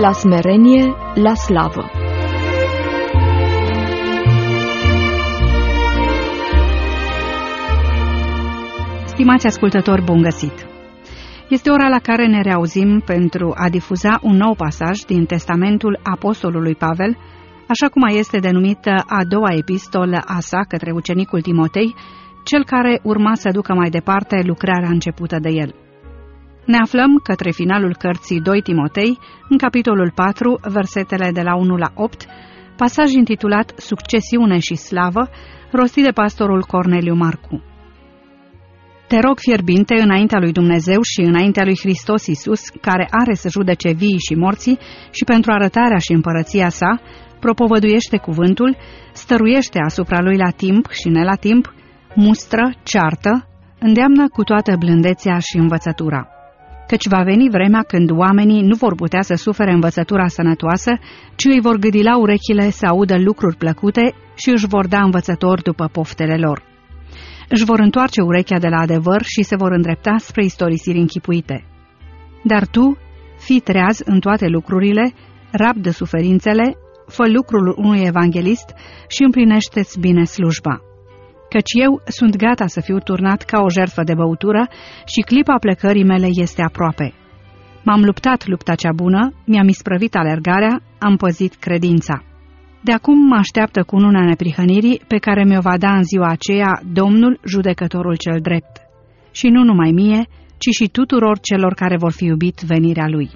la smerenie la slavă. Stimați ascultători, bun găsit! Este ora la care ne reauzim pentru a difuza un nou pasaj din Testamentul Apostolului Pavel, așa cum este denumită a doua epistolă a sa către ucenicul Timotei, cel care urma să ducă mai departe lucrarea începută de el. Ne aflăm către finalul cărții 2 Timotei, în capitolul 4, versetele de la 1 la 8, pasaj intitulat Succesiune și slavă, rostit de pastorul Corneliu Marcu. Te rog fierbinte înaintea lui Dumnezeu și înaintea lui Hristos Isus, care are să judece vii și morții, și pentru arătarea și împărăția sa, propovăduiește cuvântul, stăruiește asupra lui la timp și ne la timp, mustră, ceartă, îndeamnă cu toată blândețea și învățătura. Căci va veni vremea când oamenii nu vor putea să sufere învățătura sănătoasă, ci îi vor gâdila urechile să audă lucruri plăcute și își vor da învățători după poftele lor își vor întoarce urechea de la adevăr și se vor îndrepta spre istorisiri închipuite. Dar tu, fii treaz în toate lucrurile, rabdă suferințele, fă lucrul unui evanghelist și împlinește-ți bine slujba. Căci eu sunt gata să fiu turnat ca o jertfă de băutură și clipa plecării mele este aproape. M-am luptat lupta cea bună, mi-am isprăvit alergarea, am păzit credința. De acum mă așteaptă cu una neprihănirii pe care mi-o va da în ziua aceea Domnul, judecătorul cel drept. Și nu numai mie, ci și tuturor celor care vor fi iubit venirea Lui.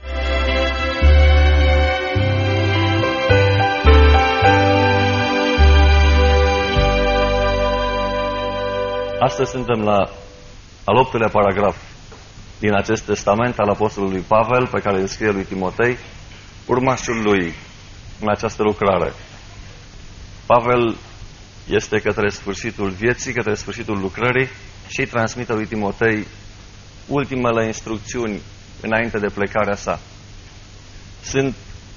Astăzi suntem la al optulea paragraf din acest testament al Apostolului Pavel, pe care îl scrie lui Timotei, urmașul lui în această lucrare. Pavel este către sfârșitul vieții, către sfârșitul lucrării și îi transmite lui Timotei ultimele instrucțiuni înainte de plecarea sa. Sunt,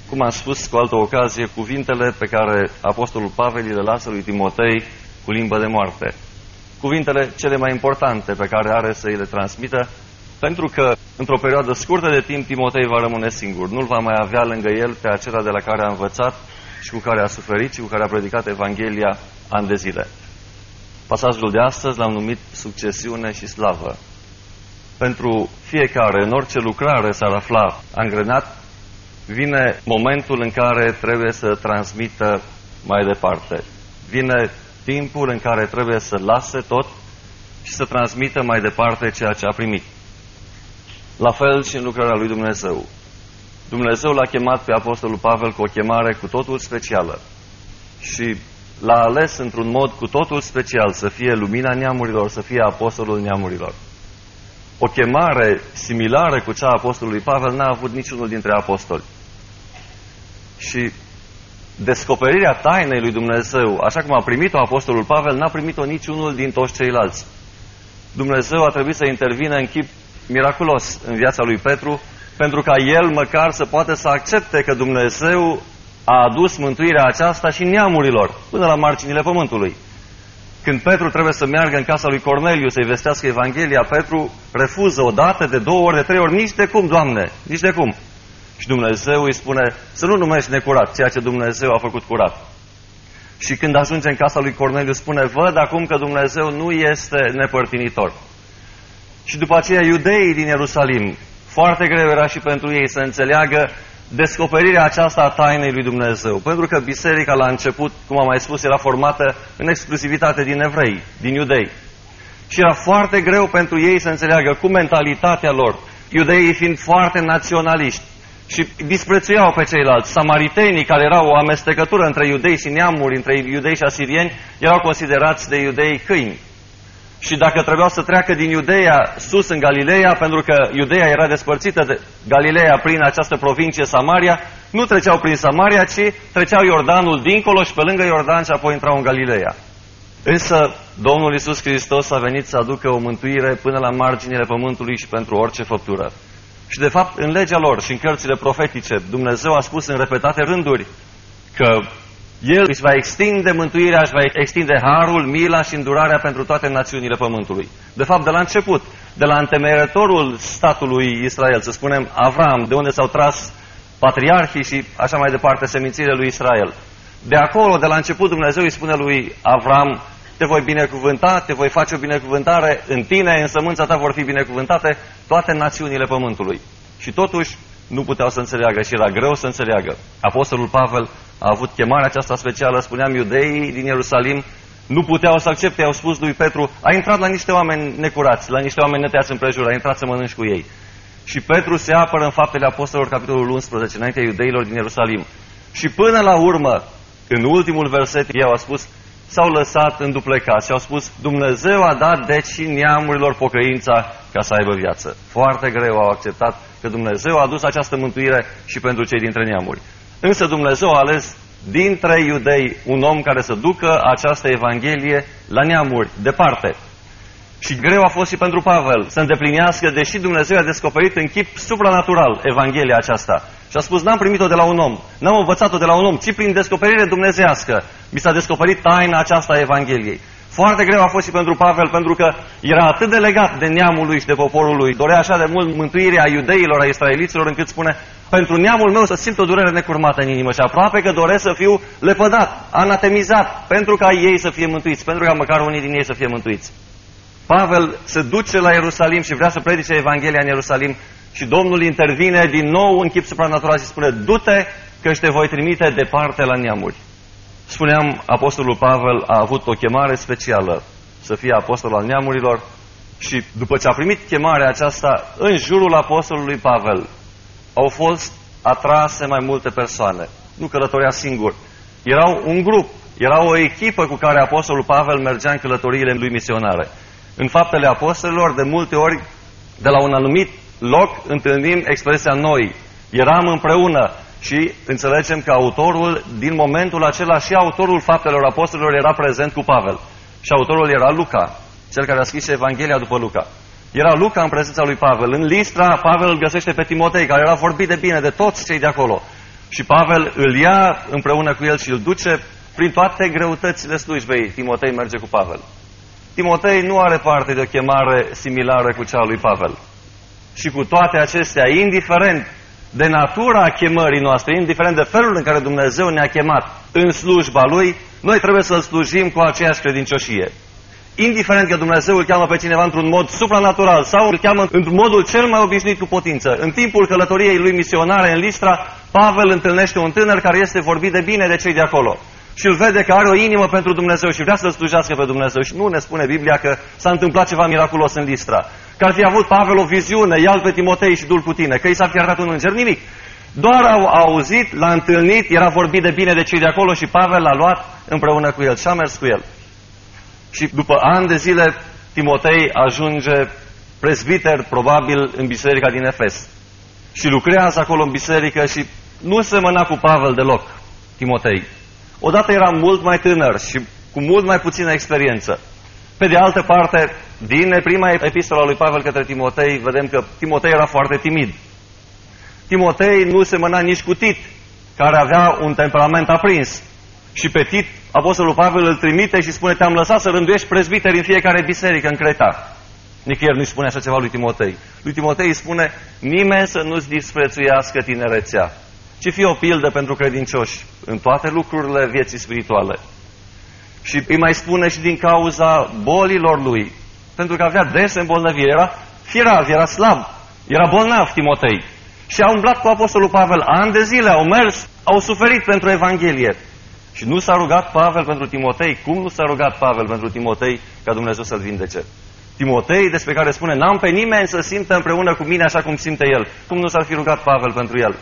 cum am spus cu altă ocazie, cuvintele pe care Apostolul Pavel le lasă lui Timotei cu limbă de moarte. Cuvintele cele mai importante pe care are să îi le transmită, pentru că într-o perioadă scurtă de timp Timotei va rămâne singur. Nu-l va mai avea lângă el pe acela de la care a învățat și cu care a suferit și cu care a predicat Evanghelia ani de zile. Pasajul de astăzi l-am numit Succesiune și Slavă. Pentru fiecare, în orice lucrare s-ar afla angrenat, vine momentul în care trebuie să transmită mai departe. Vine timpul în care trebuie să lase tot și să transmită mai departe ceea ce a primit. La fel și în lucrarea lui Dumnezeu. Dumnezeu l-a chemat pe Apostolul Pavel cu o chemare cu totul specială și l-a ales într-un mod cu totul special să fie lumina neamurilor, să fie apostolul neamurilor. O chemare similară cu cea a apostolului Pavel n-a avut niciunul dintre apostoli. Și descoperirea tainei lui Dumnezeu, așa cum a primit-o apostolul Pavel, n-a primit-o niciunul din toți ceilalți. Dumnezeu a trebuit să intervină în chip miraculos în viața lui Petru pentru ca el măcar să poată să accepte că Dumnezeu a adus mântuirea aceasta și neamurilor, până la marginile pământului. Când Petru trebuie să meargă în casa lui Corneliu să-i vestească Evanghelia, Petru refuză o dată, de două ori, de trei ori, nici de cum, Doamne, nici de cum. Și Dumnezeu îi spune să nu numești necurat ceea ce Dumnezeu a făcut curat. Și când ajunge în casa lui Corneliu spune, văd acum că Dumnezeu nu este nepărtinitor. Și după aceea iudeii din Ierusalim foarte greu era și pentru ei să înțeleagă descoperirea aceasta a tainei lui Dumnezeu. Pentru că biserica la început, cum am mai spus, era formată în exclusivitate din evrei, din iudei. Și era foarte greu pentru ei să înțeleagă cu mentalitatea lor, iudeii fiind foarte naționaliști și disprețuiau pe ceilalți. Samaritenii, care erau o amestecătură între iudei și neamuri, între iudei și asirieni, erau considerați de iudei câini și dacă trebuiau să treacă din Iudeea sus în Galileea, pentru că Iudeea era despărțită de Galileea prin această provincie Samaria, nu treceau prin Samaria, ci treceau Iordanul dincolo și pe lângă Iordan și apoi intrau în Galileea. Însă Domnul Isus Hristos a venit să aducă o mântuire până la marginile pământului și pentru orice făptură. Și de fapt, în legea lor și în cărțile profetice, Dumnezeu a spus în repetate rânduri că el își va extinde mântuirea, își va extinde harul, mila și îndurarea pentru toate națiunile pământului. De fapt, de la început, de la întemeierătorul statului Israel, să spunem Avram, de unde s-au tras patriarhii și așa mai departe, semințiile lui Israel. De acolo, de la început, Dumnezeu îi spune lui Avram, te voi binecuvânta, te voi face o binecuvântare în tine, în sămânța ta vor fi binecuvântate toate națiunile pământului. Și totuși nu puteau să înțeleagă și era greu să înțeleagă. Apostolul Pavel a avut chemarea aceasta specială, spuneam, iudeii din Ierusalim nu puteau să accepte, au spus lui Petru, a intrat la niște oameni necurați, la niște oameni neteați împrejur, a intrat să mănânci cu ei. Și Petru se apără în faptele apostolilor, capitolul 11, înaintea iudeilor din Ierusalim. Și până la urmă, în ultimul verset, ei au spus, s-au lăsat în duplecat și au spus, Dumnezeu a dat deci neamurilor pocăința ca să aibă viață. Foarte greu au acceptat că Dumnezeu a adus această mântuire și pentru cei dintre neamuri. Însă Dumnezeu a ales dintre iudei un om care să ducă această Evanghelie la neamuri, departe. Și greu a fost și pentru Pavel să îndeplinească, deși Dumnezeu a descoperit în chip supranatural Evanghelia aceasta. Și a spus, n-am primit-o de la un om, n-am învățat-o de la un om, ci prin descoperire dumnezească mi s-a descoperit taina aceasta a Evangheliei. Foarte greu a fost și pentru Pavel, pentru că era atât de legat de neamul lui și de poporul lui. Dorea așa de mult mântuirea iudeilor, a israeliților, încât spune, pentru neamul meu să simt o durere necurmată în inimă și aproape că doresc să fiu lepădat, anatemizat, pentru ca ei să fie mântuiți, pentru ca măcar unii din ei să fie mântuiți. Pavel se duce la Ierusalim și vrea să predice Evanghelia în Ierusalim și Domnul intervine din nou în chip supranatural și spune, du-te că te voi trimite departe la neamuri. Spuneam, Apostolul Pavel a avut o chemare specială să fie apostol al neamurilor și după ce a primit chemarea aceasta, în jurul Apostolului Pavel au fost atrase mai multe persoane. Nu călătorea singur. Erau un grup, era o echipă cu care Apostolul Pavel mergea în călătoriile lui misionare. În faptele apostolilor, de multe ori, de la un anumit loc, întâlnim expresia noi. Eram împreună, și înțelegem că autorul, din momentul acela, și autorul faptelor apostolilor era prezent cu Pavel. Și autorul era Luca, cel care a scris Evanghelia după Luca. Era Luca în prezența lui Pavel. În Listra, Pavel îl găsește pe Timotei, care era vorbit de bine de toți cei de acolo. Și Pavel îl ia împreună cu el și îl duce prin toate greutățile slujbei. Timotei merge cu Pavel. Timotei nu are parte de o chemare similară cu cea a lui Pavel. Și cu toate acestea, indiferent de natura chemării noastre, indiferent de felul în care Dumnezeu ne-a chemat în slujba Lui, noi trebuie să-L slujim cu aceeași credincioșie. Indiferent că Dumnezeu îl cheamă pe cineva într-un mod supranatural sau îl cheamă într-un modul cel mai obișnuit cu potință. În timpul călătoriei lui misionare în Listra, Pavel întâlnește un tânăr care este vorbit de bine de cei de acolo și îl vede că are o inimă pentru Dumnezeu și vrea să-L slujească pe Dumnezeu. Și nu ne spune Biblia că s-a întâmplat ceva miraculos în Listra. Că ar fi avut Pavel o viziune, ia pe Timotei și dul cu tine, că i s-a fi arătat un înger, nimic. Doar au auzit, l-a întâlnit, era vorbit de bine de cei de acolo și Pavel l-a luat împreună cu el și a mers cu el. Și după ani de zile, Timotei ajunge prezbiter, probabil, în biserica din Efes. Și lucrează acolo în biserică și nu semăna cu Pavel deloc, Timotei. Odată era mult mai tânăr și cu mult mai puțină experiență. Pe de altă parte, din prima epistola lui Pavel către Timotei, vedem că Timotei era foarte timid. Timotei nu semăna nici cu Tit, care avea un temperament aprins. Și pe Tit, Apostolul Pavel îl trimite și spune, te-am lăsat să rânduiești prezbiteri în fiecare biserică în Creta. Nicăieri nu spune așa ceva lui Timotei. Lui Timotei îi spune, nimeni să nu-ți disprețuiască tinerețea ci fie o pildă pentru credincioși în toate lucrurile vieții spirituale. Și îi mai spune și din cauza bolilor lui, pentru că avea des îmbolnăvire, era firav, era slab, era bolnav Timotei. Și a umblat cu Apostolul Pavel ani de zile, au mers, au suferit pentru Evanghelie. Și nu s-a rugat Pavel pentru Timotei. Cum nu s-a rugat Pavel pentru Timotei ca Dumnezeu să-l vindece? Timotei, despre care spune, n-am pe nimeni să simtă împreună cu mine așa cum simte el. Cum nu s-ar fi rugat Pavel pentru el?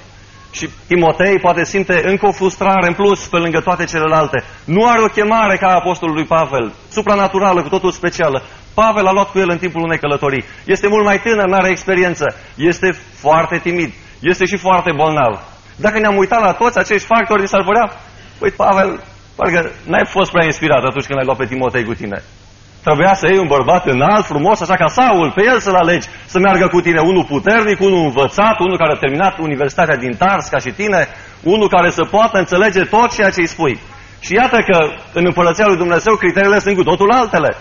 Și Timotei poate simte încă o frustrare în plus pe lângă toate celelalte. Nu are o chemare ca apostolul lui Pavel, supranaturală, cu totul specială. Pavel a luat cu el în timpul unei călătorii. Este mult mai tânăr, nu are experiență. Este foarte timid. Este și foarte bolnav. Dacă ne-am uitat la toți acești factori, s-ar părea, păi Pavel, parcă n-ai fost prea inspirat atunci când ai luat pe Timotei cu tine. Trebuia să iei un bărbat înalt, frumos, așa ca Saul, pe el să-l alegi, să meargă cu tine unul puternic, unul învățat, unul care a terminat Universitatea din Tars ca și tine, unul care să poată înțelege tot ceea ce îi spui. Și iată că în Împărăția lui Dumnezeu criteriile sunt cu totul altele.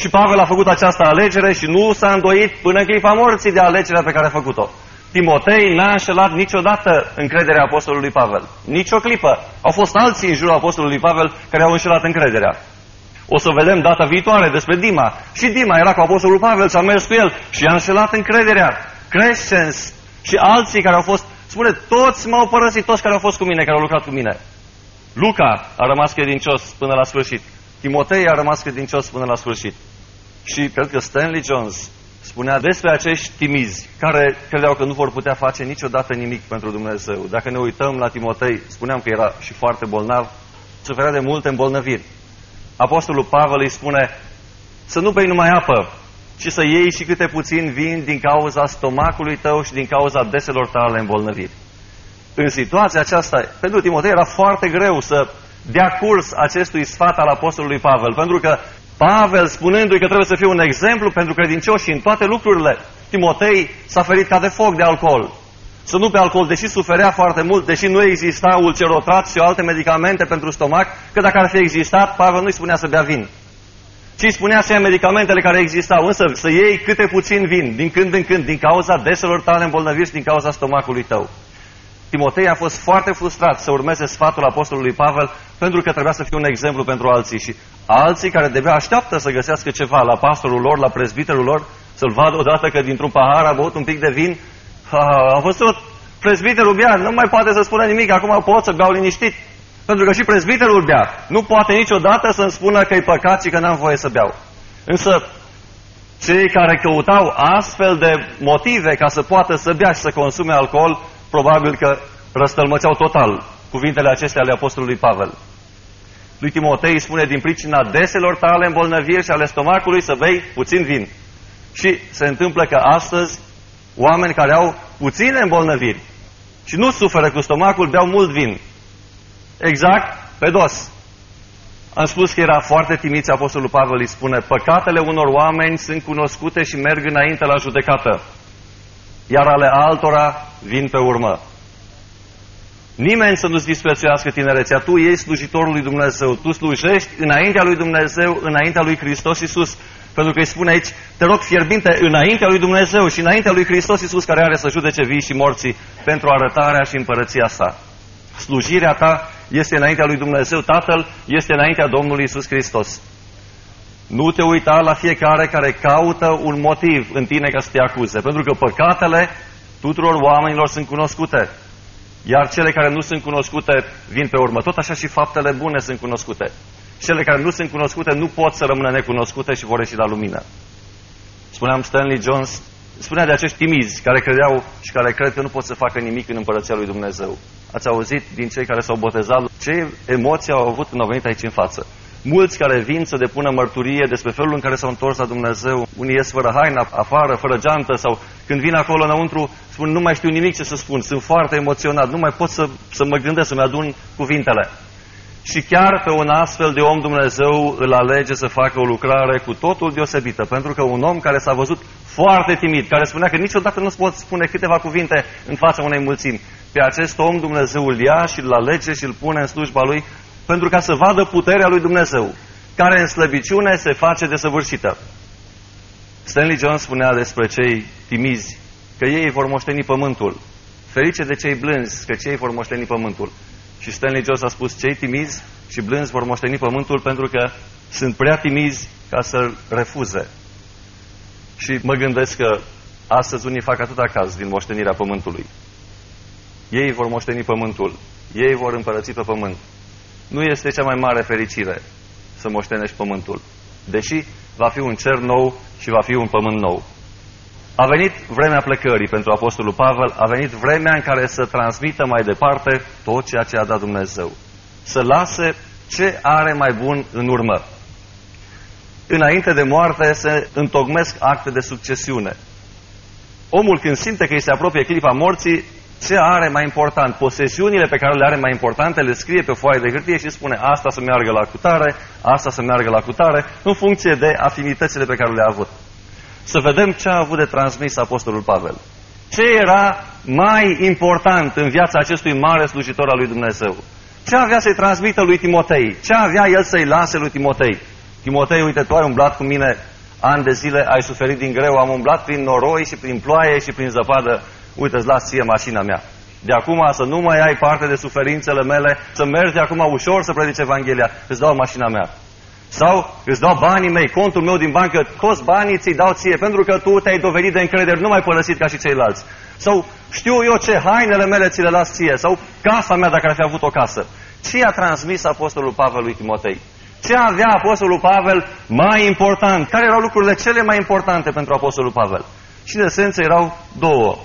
Și Pavel a făcut această alegere și nu s-a îndoit până în clipa morții de alegerea pe care a făcut-o. Timotei n-a înșelat niciodată încrederea apostolului Pavel. Nici o clipă. Au fost alții în jurul apostolului Pavel care au înșelat încrederea. O să vedem data viitoare despre Dima. Și Dima era cu apostolul Pavel și a mers cu el și a înșelat încrederea. Crescens și alții care au fost, spune, toți m-au părăsit, toți care au fost cu mine, care au lucrat cu mine. Luca a rămas credincios până la sfârșit. Timotei a rămas credincios până la sfârșit. Și cred că Stanley Jones spunea despre acești timizi care credeau că nu vor putea face niciodată nimic pentru Dumnezeu. Dacă ne uităm la Timotei, spuneam că era și foarte bolnav, suferea de multe îmbolnăviri. Apostolul Pavel îi spune să nu bei numai apă, ci să iei și câte puțin vin din cauza stomacului tău și din cauza deselor tale îmbolnăviri. În situația aceasta, pentru Timotei era foarte greu să dea curs acestui sfat al Apostolului Pavel, pentru că Pavel, spunându-i că trebuie să fie un exemplu pentru credincioși în toate lucrurile, Timotei s-a ferit ca de foc de alcool. Să nu pe alcool, deși suferea foarte mult, deși nu exista ulcerotrat și alte medicamente pentru stomac, că dacă ar fi existat, Pavel nu-i spunea să bea vin. Ci îi spunea să ia medicamentele care existau, însă să iei câte puțin vin, din când în când, din cauza deselor tale îmbolnăviri și din cauza stomacului tău. Timotei a fost foarte frustrat să urmeze sfatul apostolului Pavel pentru că trebuia să fie un exemplu pentru alții și alții care de așteaptă să găsească ceva la pastorul lor, la prezbiterul lor, să-l vadă odată că dintr-un pahar a băut un pic de vin, a, a văzut prezbiterul bea, nu mai poate să spună nimic, acum pot să beau liniștit. Pentru că și prezbiterul bea. Nu poate niciodată să-mi spună că e păcat și că n-am voie să beau. Însă cei care căutau astfel de motive ca să poată să bea și să consume alcool, probabil că răstălmățeau total cuvintele acestea ale Apostolului Pavel. Lui Timotei îi spune din pricina deselor tale îmbolnăviri și ale stomacului să bei puțin vin. Și se întâmplă că astăzi oameni care au puține îmbolnăviri și nu suferă cu stomacul, beau mult vin. Exact pe dos. Am spus că era foarte timid Apostolul Pavel îi spune păcatele unor oameni sunt cunoscute și merg înainte la judecată iar ale altora vin pe urmă. Nimeni să nu-ți disprețuiască tinerețea. Tu ești slujitorul lui Dumnezeu. Tu slujești înaintea lui Dumnezeu, înaintea lui Hristos Iisus. Pentru că îi spune aici, te rog fierbinte înaintea lui Dumnezeu și înaintea lui Hristos Iisus care are să judece vii și morții pentru arătarea și împărăția sa. Slujirea ta este înaintea lui Dumnezeu Tatăl, este înaintea Domnului Iisus Hristos. Nu te uita la fiecare care caută un motiv în tine ca să te acuze, pentru că păcatele tuturor oamenilor sunt cunoscute, iar cele care nu sunt cunoscute vin pe urmă. Tot așa și faptele bune sunt cunoscute. Cele care nu sunt cunoscute nu pot să rămână necunoscute și vor ieși la lumină. Spuneam Stanley Jones, spunea de acești timizi care credeau și care cred că nu pot să facă nimic în împărăția lui Dumnezeu. Ați auzit din cei care s-au botezat ce emoții au avut când au venit aici în față mulți care vin să depună mărturie despre felul în care s-au întors la Dumnezeu. Unii ies fără haină, afară, fără geantă sau când vin acolo înăuntru spun nu mai știu nimic ce să spun, sunt foarte emoționat, nu mai pot să, să mă gândesc, să-mi adun cuvintele. Și chiar pe un astfel de om Dumnezeu îl alege să facă o lucrare cu totul deosebită, pentru că un om care s-a văzut foarte timid, care spunea că niciodată nu-ți pot spune câteva cuvinte în fața unei mulțimi, pe acest om Dumnezeu îl ia și îl alege și îl pune în slujba lui pentru ca să vadă puterea lui Dumnezeu, care în slăbiciune se face desăvârșită. Stanley Jones spunea despre cei timizi că ei vor moșteni pământul. Ferice de cei blânzi, că cei vor moșteni pământul. Și Stanley Jones a spus, cei timizi și blânzi vor moșteni pământul pentru că sunt prea timizi ca să refuze. Și mă gândesc că astăzi unii fac atâta caz din moștenirea pământului. Ei vor moșteni pământul. Ei vor împărăți pe pământ nu este cea mai mare fericire să moștenești pământul. Deși va fi un cer nou și va fi un pământ nou. A venit vremea plecării pentru Apostolul Pavel, a venit vremea în care să transmită mai departe tot ceea ce a dat Dumnezeu. Să lase ce are mai bun în urmă. Înainte de moarte se întocmesc acte de succesiune. Omul când simte că îi se apropie clipa morții, ce are mai important, posesiunile pe care le are mai importante, le scrie pe foaie de hârtie și spune asta să meargă la cutare, asta să meargă la cutare, în funcție de afinitățile pe care le-a avut. Să vedem ce a avut de transmis Apostolul Pavel. Ce era mai important în viața acestui mare slujitor al lui Dumnezeu? Ce avea să-i transmită lui Timotei? Ce avea el să-i lase lui Timotei? Timotei, uite, tu ai umblat cu mine ani de zile, ai suferit din greu, am umblat prin noroi și prin ploaie și prin zăpadă uite, îți las ție mașina mea. De acum să nu mai ai parte de suferințele mele, să mergi de acum ușor să predici Evanghelia, îți dau mașina mea. Sau îți dau banii mei, contul meu din bancă, toți banii ți-i dau ție, pentru că tu te-ai dovedit de încredere, nu mai părăsit ca și ceilalți. Sau știu eu ce, hainele mele ți le las ție, sau casa mea dacă ar fi avut o casă. Ce a transmis Apostolul Pavel lui Timotei? Ce avea Apostolul Pavel mai important? Care erau lucrurile cele mai importante pentru Apostolul Pavel? Și de esență erau două.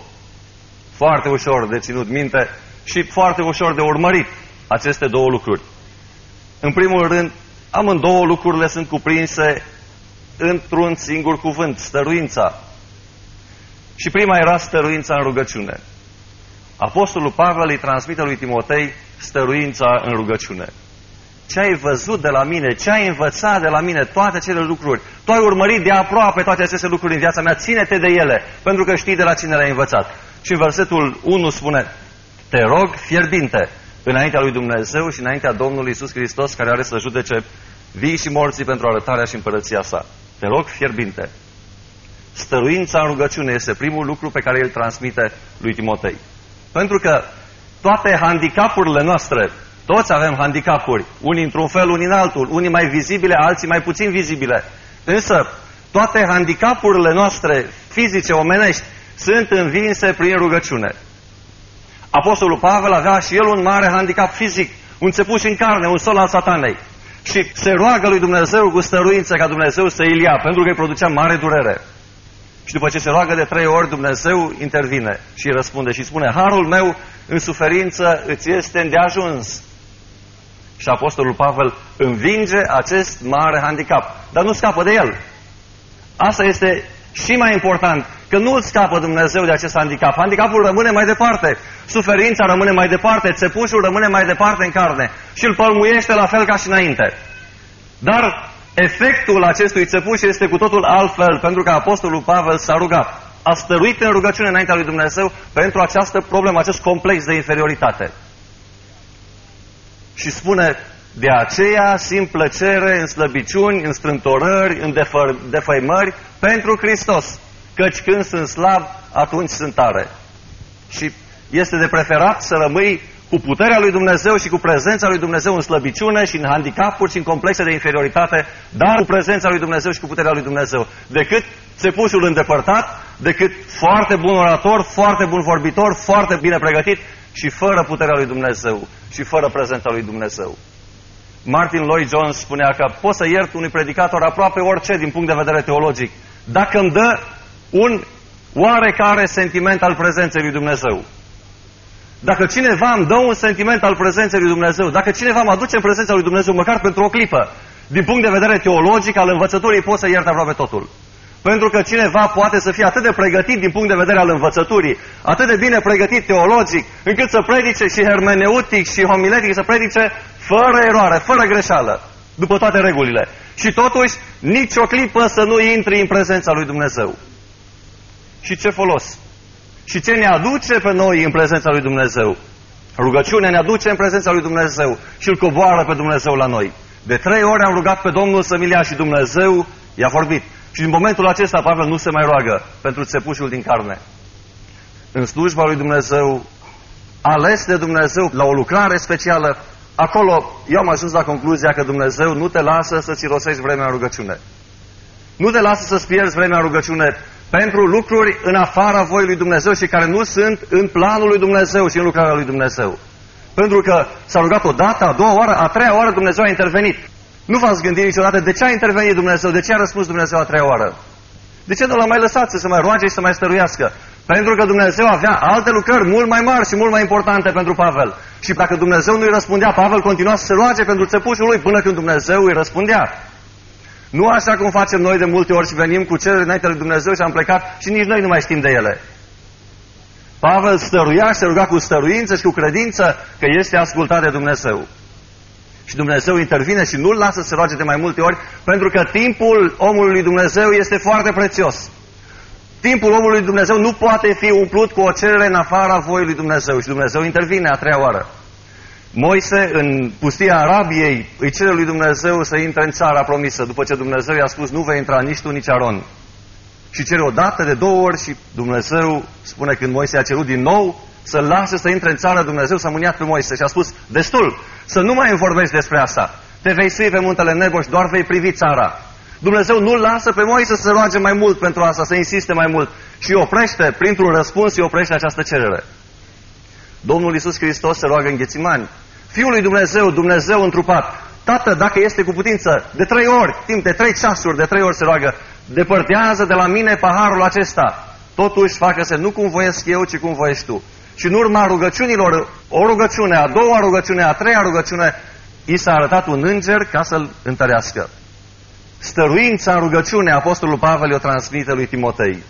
Foarte ușor de ținut minte și foarte ușor de urmărit aceste două lucruri. În primul rând, amândouă lucrurile sunt cuprinse într-un singur cuvânt, stăruința. Și prima era stăruința în rugăciune. Apostolul Pavel îi transmite lui Timotei stăruința în rugăciune. Ce ai văzut de la mine, ce ai învățat de la mine, toate acele lucruri. Tu ai urmărit de aproape toate aceste lucruri în viața mea, ține-te de ele, pentru că știi de la cine le-ai învățat. Și în versetul 1 spune, te rog fierbinte, înaintea lui Dumnezeu și înaintea Domnului Isus Hristos, care are să judece vii și morții pentru arătarea și împărăția sa. Te rog fierbinte. Stăruința în rugăciune este primul lucru pe care îl transmite lui Timotei. Pentru că toate handicapurile noastre, toți avem handicapuri, unii într-un fel, unii în altul, unii mai vizibile, alții mai puțin vizibile. Însă, toate handicapurile noastre fizice, omenești, sunt învinse prin rugăciune. Apostolul Pavel avea și el un mare handicap fizic, un țepuș în carne, un sol al satanei. Și se roagă lui Dumnezeu cu stăruință ca Dumnezeu să îl ia, pentru că îi producea mare durere. Și după ce se roagă de trei ori, Dumnezeu intervine și îi răspunde și spune, Harul meu în suferință îți este îndeajuns. Și Apostolul Pavel învinge acest mare handicap, dar nu scapă de el. Asta este și mai important, că nu îl scapă Dumnezeu de acest handicap. Handicapul rămâne mai departe, suferința rămâne mai departe, țepușul rămâne mai departe în carne și îl pălmuiește la fel ca și înainte. Dar efectul acestui țepuș este cu totul altfel, pentru că Apostolul Pavel s-a rugat. A stăruit în rugăciune înaintea lui Dumnezeu pentru această problemă, acest complex de inferioritate. Și spune, de aceea simt plăcere în slăbiciuni, în strântorări, în defă defăimări pentru Hristos. Căci când sunt slab, atunci sunt tare. Și este de preferat să rămâi cu puterea lui Dumnezeu și cu prezența lui Dumnezeu în slăbiciune și în handicapuri și în complexe de inferioritate, dar cu prezența lui Dumnezeu și cu puterea lui Dumnezeu, decât țepușul îndepărtat, decât foarte bun orator, foarte bun vorbitor, foarte bine pregătit și fără puterea lui Dumnezeu și fără prezența lui Dumnezeu. Martin Lloyd Jones spunea că pot să iert unui predicator aproape orice din punct de vedere teologic, dacă îmi dă un oarecare sentiment al prezenței lui Dumnezeu. Dacă cineva îmi dă un sentiment al prezenței lui Dumnezeu, dacă cineva mă aduce în prezența lui Dumnezeu, măcar pentru o clipă, din punct de vedere teologic, al învățăturii, pot să iert aproape totul. Pentru că cineva poate să fie atât de pregătit din punct de vedere al învățăturii, atât de bine pregătit teologic, încât să predice și hermeneutic și homiletic, să predice fără eroare, fără greșeală, după toate regulile. Și totuși, nici o clipă să nu intri în prezența lui Dumnezeu. Și ce folos? Și ce ne aduce pe noi în prezența lui Dumnezeu? Rugăciunea ne aduce în prezența lui Dumnezeu și îl coboară pe Dumnezeu la noi. De trei ori am rugat pe Domnul să-mi ia și Dumnezeu i-a vorbit. Și din momentul acesta Pavel nu se mai roagă pentru țepușul din carne. În slujba lui Dumnezeu, ales de Dumnezeu la o lucrare specială, acolo eu am ajuns la concluzia că Dumnezeu nu te lasă să-ți rosești vremea în rugăciune. Nu te lasă să-ți pierzi vremea în rugăciune pentru lucruri în afara voii lui Dumnezeu și care nu sunt în planul lui Dumnezeu și în lucrarea lui Dumnezeu. Pentru că s-a rugat o dată, a doua oară, a treia oară Dumnezeu a intervenit. Nu v-ați gândit niciodată de ce a intervenit Dumnezeu, de ce a răspuns Dumnezeu a treia oară? De ce nu l-a mai lăsat să se mai roage și să mai stăruiască? Pentru că Dumnezeu avea alte lucrări mult mai mari și mult mai importante pentru Pavel. Și dacă Dumnezeu nu îi răspundea, Pavel continua să se roage pentru țepușul lui până când Dumnezeu îi răspundea. Nu așa cum facem noi de multe ori și venim cu cereri înainte lui Dumnezeu și am plecat și nici noi nu mai știm de ele. Pavel stăruia și se ruga cu stăruință și cu credință că este ascultat de Dumnezeu. Și Dumnezeu intervine și nu-l lasă să se roage de mai multe ori, pentru că timpul omului lui Dumnezeu este foarte prețios. Timpul omului lui Dumnezeu nu poate fi umplut cu o cerere în afara voii lui Dumnezeu și Dumnezeu intervine a treia oară. Moise, în pustia Arabiei, îi cere lui Dumnezeu să intre în țara promisă, după ce Dumnezeu i-a spus, nu vei intra nici tu, nici Aron. și cere o dată de două ori și Dumnezeu spune când Moise a cerut din nou să lasă să intre în țară Dumnezeu să mâniat pe Moise și a spus destul, să nu mai vorbești despre asta. Te vei sui pe muntele Nebo și doar vei privi țara. Dumnezeu nu lasă pe Moise să se roage mai mult pentru asta, să insiste mai mult și oprește, printr-un răspuns, îi oprește această cerere. Domnul Iisus Hristos se roagă în Ghețimani. Fiul lui Dumnezeu, Dumnezeu întrupat, Tată, dacă este cu putință, de trei ori, timp de trei ceasuri, de trei ori se roagă, depărtează de la mine paharul acesta. Totuși, facă-se nu cum voiesc eu, ci cum voiești tu. Și în urma rugăciunilor, o rugăciune, a doua rugăciune, a treia rugăciune, i s-a arătat un înger ca să-l întărească. Stăruința în rugăciune, Apostolul Pavel o transmite lui Timotei.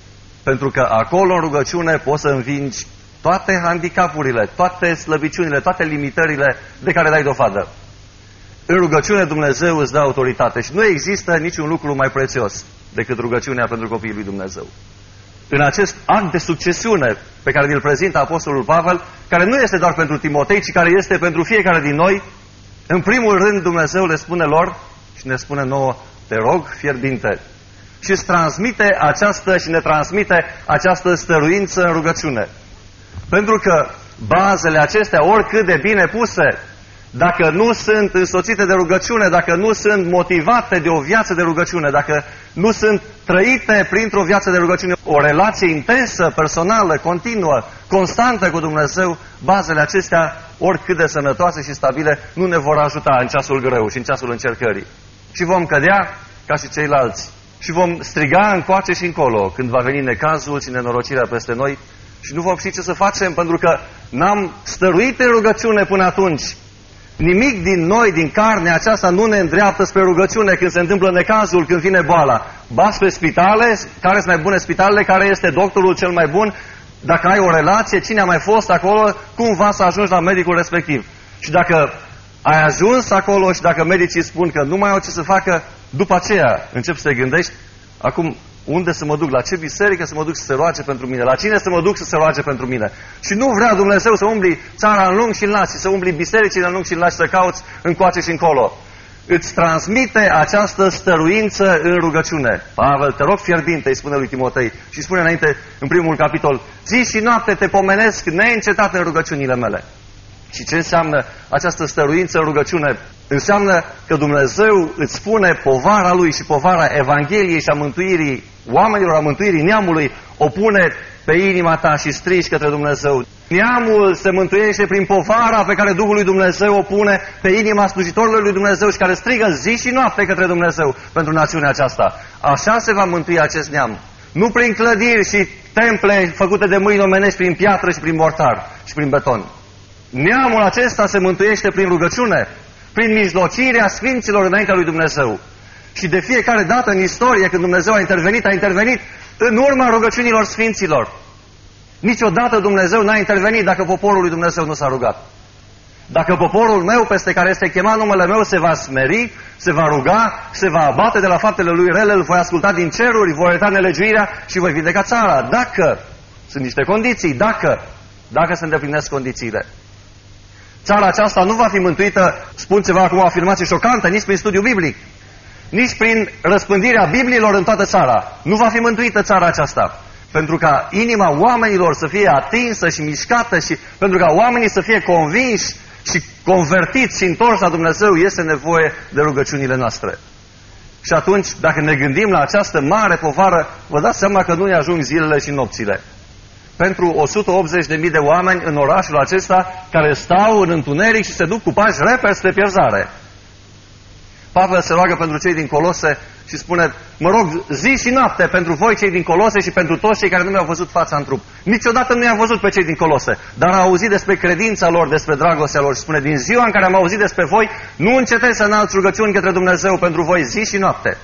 Pentru că acolo în rugăciune poți să învingi toate handicapurile, toate slăbiciunile, toate limitările de care dai dovadă. În rugăciune Dumnezeu îți dă autoritate și nu există niciun lucru mai prețios decât rugăciunea pentru copiii lui Dumnezeu. În acest act de succesiune pe care îl prezintă Apostolul Pavel, care nu este doar pentru Timotei, ci care este pentru fiecare din noi, în primul rând Dumnezeu le spune lor și ne spune nouă, te rog fierbinte. Și îți transmite această și ne transmite această stăruință în rugăciune. Pentru că bazele acestea, oricât de bine puse, dacă nu sunt însoțite de rugăciune, dacă nu sunt motivate de o viață de rugăciune, dacă nu sunt trăite printr-o viață de rugăciune, o relație intensă, personală, continuă, constantă cu Dumnezeu, bazele acestea, oricât de sănătoase și stabile, nu ne vor ajuta în ceasul greu și în ceasul încercării. Și vom cădea ca și ceilalți. Și vom striga încoace și încolo când va veni necazul și nenorocirea peste noi și nu vom ști ce să facem pentru că n-am stăruit în rugăciune până atunci Nimic din noi, din carnea aceasta, nu ne îndreaptă spre rugăciune când se întâmplă necazul, când vine boala. Ba spre spitale, care sunt mai bune spitalele, care este doctorul cel mai bun, dacă ai o relație, cine a mai fost acolo, cum va să ajungi la medicul respectiv. Și dacă ai ajuns acolo și dacă medicii spun că nu mai au ce să facă, după aceea încep să te gândești, acum unde să mă duc, la ce biserică să mă duc să se roage pentru mine, la cine să mă duc să se roage pentru mine. Și nu vrea Dumnezeu să umbli țara în lung și în las, să umbli bisericile în lung și în las, să cauți încoace și încolo. Îți transmite această stăruință în rugăciune. Pavel, te rog fierbinte, îi spune lui Timotei și spune înainte, în primul capitol, zi și noapte te pomenesc neîncetat în rugăciunile mele. Și ce înseamnă această stăruință în rugăciune? Înseamnă că Dumnezeu îți spune povara Lui și povara Evangheliei și a mântuirii oamenilor, a mântuirii neamului, o pune pe inima ta și strigi către Dumnezeu. Neamul se mântuiește prin povara pe care Duhul lui Dumnezeu o pune pe inima slujitorilor lui Dumnezeu și care strigă zi și noapte către Dumnezeu pentru națiunea aceasta. Așa se va mântui acest neam. Nu prin clădiri și temple făcute de mâini omenești, prin piatră și prin mortar și prin beton. Neamul acesta se mântuiește prin rugăciune, prin mijlocirea Sfinților înaintea lui Dumnezeu. Și de fiecare dată în istorie, când Dumnezeu a intervenit, a intervenit în urma rugăciunilor Sfinților. Niciodată Dumnezeu n-a intervenit dacă poporul lui Dumnezeu nu s-a rugat. Dacă poporul meu, peste care este chemat numele meu, se va smeri, se va ruga, se va abate de la faptele lui rele, îl voi asculta din ceruri, voi uita nelegiuirea și voi vindeca țara. Dacă sunt niște condiții, dacă, dacă se îndeplinesc condițiile. Țara aceasta nu va fi mântuită, spun ceva acum o afirmație șocantă, nici prin studiu biblic, nici prin răspândirea Bibliilor în toată țara. Nu va fi mântuită țara aceasta. Pentru ca inima oamenilor să fie atinsă și mișcată și pentru ca oamenii să fie convinși și convertiți și întorși la Dumnezeu, este nevoie de rugăciunile noastre. Și atunci, dacă ne gândim la această mare povară, vă dați seama că nu ne ajung zilele și nopțile pentru 180.000 de oameni în orașul acesta care stau în întuneric și se duc cu pași repede spre pierzare. Pavel se roagă pentru cei din Colose și spune, mă rog, zi și noapte pentru voi cei din Colose și pentru toți cei care nu mi-au văzut fața în trup. Niciodată nu i-am văzut pe cei din Colose, dar am auzit despre credința lor, despre dragostea lor și spune, din ziua în care am auzit despre voi, nu încetez să înalți rugăciuni către Dumnezeu pentru voi zi și noapte.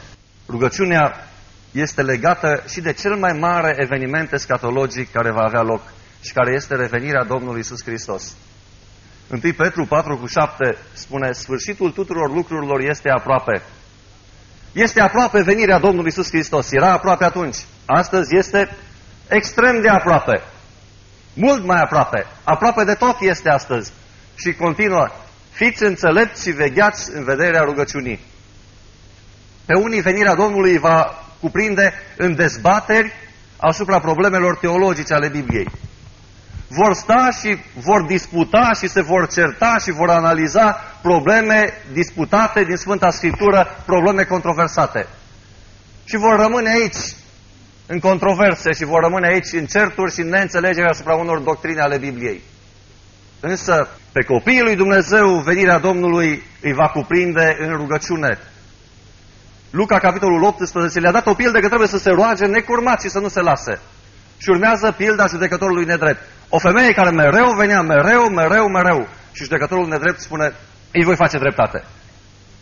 Rugăciunea este legată și de cel mai mare eveniment escatologic care va avea loc și care este revenirea Domnului Isus Hristos. 1 Petru 4 cu 7 spune, sfârșitul tuturor lucrurilor este aproape. Este aproape venirea Domnului Isus Hristos. Era aproape atunci. Astăzi este extrem de aproape. Mult mai aproape. Aproape de tot este astăzi. Și continuă, fiți înțelepți și vegheați în vederea rugăciunii. Pe unii venirea Domnului va cuprinde în dezbateri asupra problemelor teologice ale Bibliei. Vor sta și vor disputa și se vor certa și vor analiza probleme disputate din Sfânta Scriptură, probleme controversate. Și vor rămâne aici în controverse și vor rămâne aici în certuri și în neînțelegere asupra unor doctrine ale Bibliei. Însă, pe copiii lui Dumnezeu, venirea Domnului îi va cuprinde în rugăciune. Luca, capitolul 18, le-a dat o pildă că trebuie să se roage necurmat și să nu se lase. Și urmează pilda judecătorului nedrept. O femeie care mereu venea, mereu, mereu, mereu. Și judecătorul nedrept spune, îi voi face dreptate.